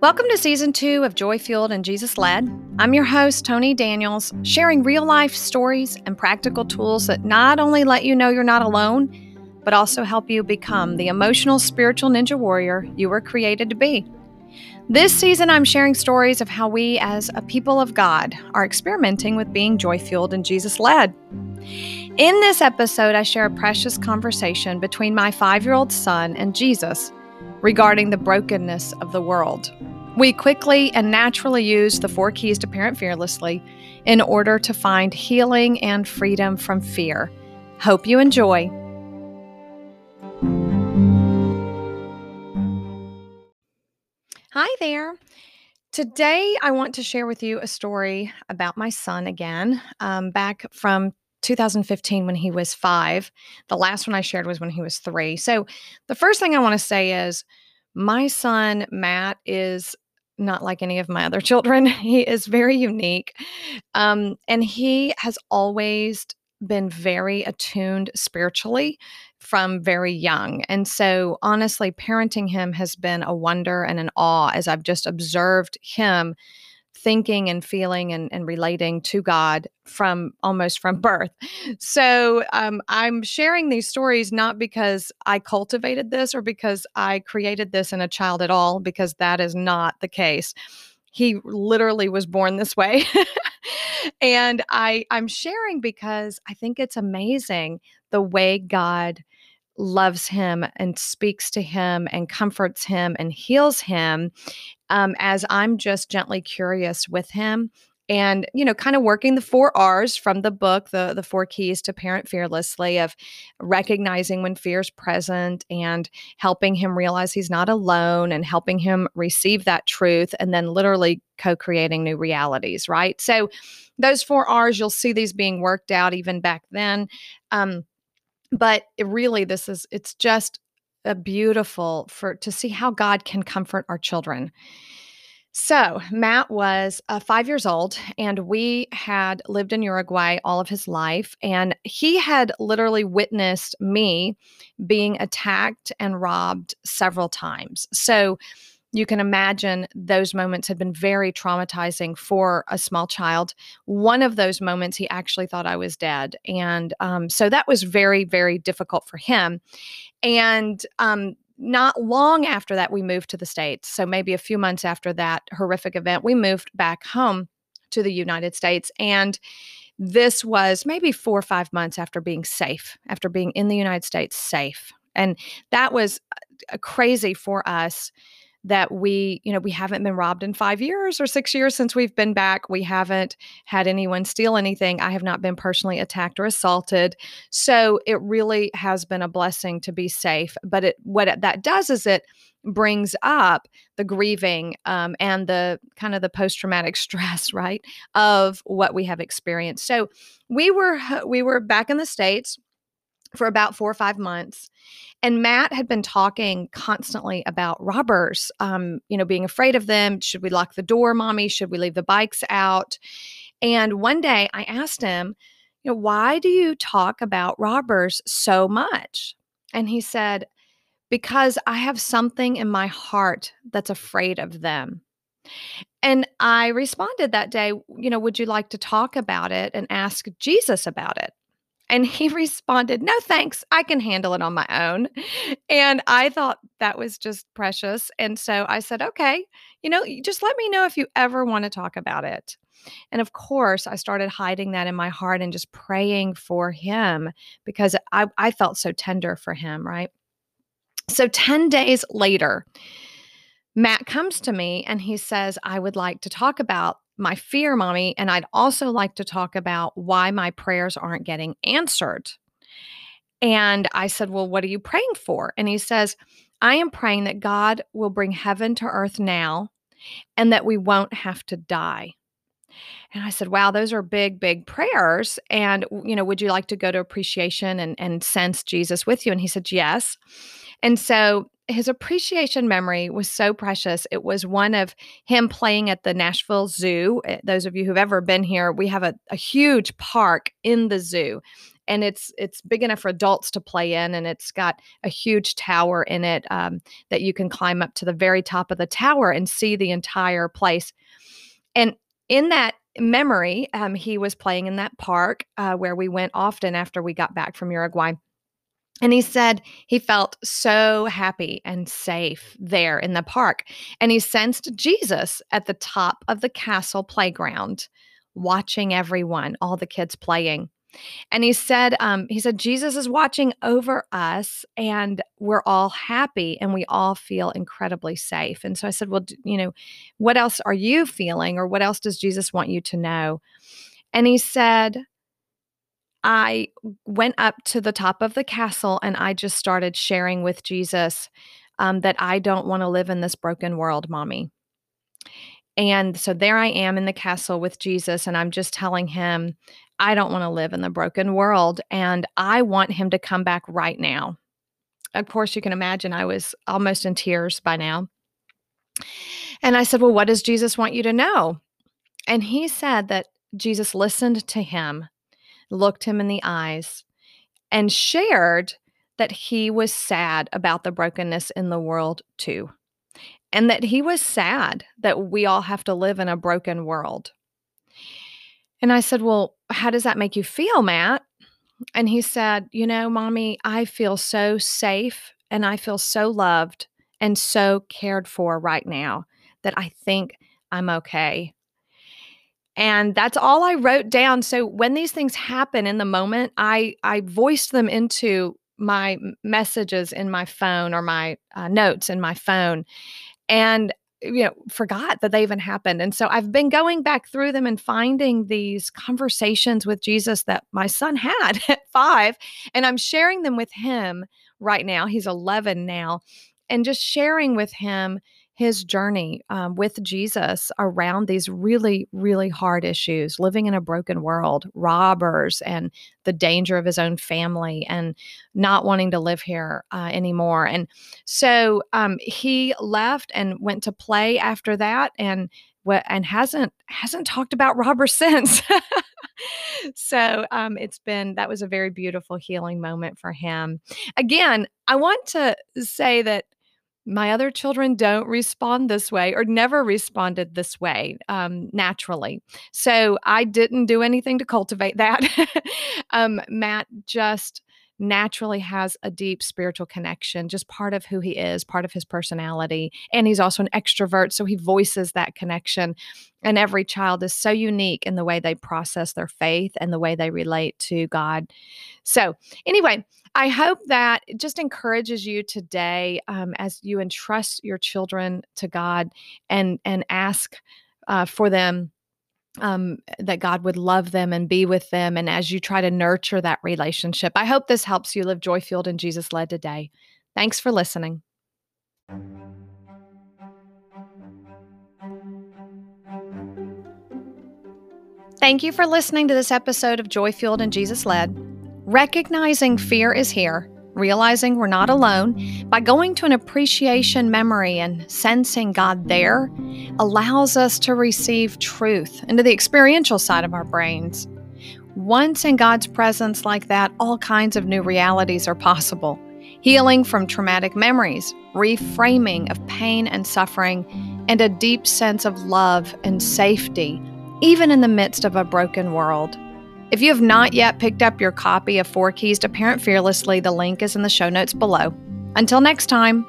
Welcome to season two of Joy Fueled and Jesus Led. I'm your host, Tony Daniels, sharing real life stories and practical tools that not only let you know you're not alone, but also help you become the emotional, spiritual ninja warrior you were created to be. This season, I'm sharing stories of how we, as a people of God, are experimenting with being joy fueled and Jesus led. In this episode, I share a precious conversation between my five year old son and Jesus regarding the brokenness of the world. We quickly and naturally use the four keys to parent fearlessly in order to find healing and freedom from fear. Hope you enjoy. Hi there. Today, I want to share with you a story about my son again, um, back from 2015 when he was five. The last one I shared was when he was three. So, the first thing I want to say is my son, Matt, is not like any of my other children. He is very unique. Um, and he has always been very attuned spiritually from very young. And so, honestly, parenting him has been a wonder and an awe as I've just observed him thinking and feeling and, and relating to God from almost from birth. So um, I'm sharing these stories not because I cultivated this or because I created this in a child at all, because that is not the case. He literally was born this way. and I I'm sharing because I think it's amazing the way God loves him and speaks to him and comforts him and heals him um, as I'm just gently curious with him and you know kind of working the four r's from the book the the four keys to parent fearlessly of recognizing when fear is present and helping him realize he's not alone and helping him receive that truth and then literally co-creating new realities right? So those four r's you'll see these being worked out even back then. Um, but really this is it's just a beautiful for to see how god can comfort our children. So matt was uh, five years old and we had lived in uruguay all of his life and he had literally witnessed me being attacked and robbed several times. So you can imagine those moments had been very traumatizing for a small child. One of those moments, he actually thought I was dead. And um, so that was very, very difficult for him. And um, not long after that, we moved to the States. So maybe a few months after that horrific event, we moved back home to the United States. And this was maybe four or five months after being safe, after being in the United States safe. And that was uh, crazy for us that we, you know, we haven't been robbed in five years or six years since we've been back. We haven't had anyone steal anything. I have not been personally attacked or assaulted. So it really has been a blessing to be safe. But it, what it, that does is it brings up the grieving um, and the kind of the post traumatic stress, right, of what we have experienced. So we were we were back in the states for about four or five months. And Matt had been talking constantly about robbers, um, you know, being afraid of them. Should we lock the door, mommy? Should we leave the bikes out? And one day I asked him, you know, why do you talk about robbers so much? And he said, because I have something in my heart that's afraid of them. And I responded that day, you know, would you like to talk about it and ask Jesus about it? And he responded, No, thanks. I can handle it on my own. And I thought that was just precious. And so I said, Okay, you know, just let me know if you ever want to talk about it. And of course, I started hiding that in my heart and just praying for him because I, I felt so tender for him, right? So 10 days later, Matt comes to me and he says, I would like to talk about my fear, mommy. And I'd also like to talk about why my prayers aren't getting answered. And I said, Well, what are you praying for? And he says, I am praying that God will bring heaven to earth now and that we won't have to die. And I said, Wow, those are big, big prayers. And, you know, would you like to go to appreciation and, and sense Jesus with you? And he said, Yes. And so his appreciation memory was so precious. It was one of him playing at the Nashville Zoo. Eh, those of you who've ever been here, we have a, a huge park in the zoo. and it's it's big enough for adults to play in, and it's got a huge tower in it um, that you can climb up to the very top of the tower and see the entire place. And in that memory, um, he was playing in that park uh, where we went often after we got back from Uruguay. And he said he felt so happy and safe there in the park. And he sensed Jesus at the top of the castle playground, watching everyone, all the kids playing. And he said, um, he said, Jesus is watching over us and we're all happy and we all feel incredibly safe. And so I said, well, you know, what else are you feeling or what else does Jesus want you to know? And he said, I went up to the top of the castle and I just started sharing with Jesus um, that I don't want to live in this broken world, mommy. And so there I am in the castle with Jesus, and I'm just telling him, I don't want to live in the broken world, and I want him to come back right now. Of course, you can imagine I was almost in tears by now. And I said, Well, what does Jesus want you to know? And he said that Jesus listened to him looked him in the eyes, and shared that he was sad about the brokenness in the world too. And that he was sad that we all have to live in a broken world. And I said, Well, how does that make you feel, Matt? And he said, You know, mommy, I feel so safe and I feel so loved and so cared for right now that I think I'm okay. And that's all I wrote down. So when these things happen in the moment, I I voiced them into my messages in my phone or my uh, notes in my phone, and you know forgot that they even happened. And so I've been going back through them and finding these conversations with Jesus that my son had at five, and I'm sharing them with him right now. He's 11 now, and just sharing with him his journey um, with Jesus around these really, really hard issues, living in a broken world, robbers, and the danger of his own family, and not wanting to live here uh, anymore. And so um, he left and went to play after that, and and hasn't hasn't talked about robbers since. so um, it's been that was a very beautiful healing moment for him. Again, I want to say that my other children don't respond this way or never responded this way um, naturally. So I didn't do anything to cultivate that. um, Matt just naturally has a deep spiritual connection, just part of who he is, part of his personality. And he's also an extrovert, so he voices that connection. And every child is so unique in the way they process their faith and the way they relate to God. So, anyway, I hope that it just encourages you today um, as you entrust your children to God and and ask uh, for them um, that God would love them and be with them. And as you try to nurture that relationship, I hope this helps you live joy filled and Jesus led today. Thanks for listening. Thank you for listening to this episode of Joy Fueled and Jesus Led. Recognizing fear is here realizing we're not alone, by going to an appreciation memory and sensing God there, allows us to receive truth into the experiential side of our brains. Once in God's presence like that, all kinds of new realities are possible healing from traumatic memories, reframing of pain and suffering, and a deep sense of love and safety, even in the midst of a broken world. If you have not yet picked up your copy of Four Keys to Parent Fearlessly, the link is in the show notes below. Until next time.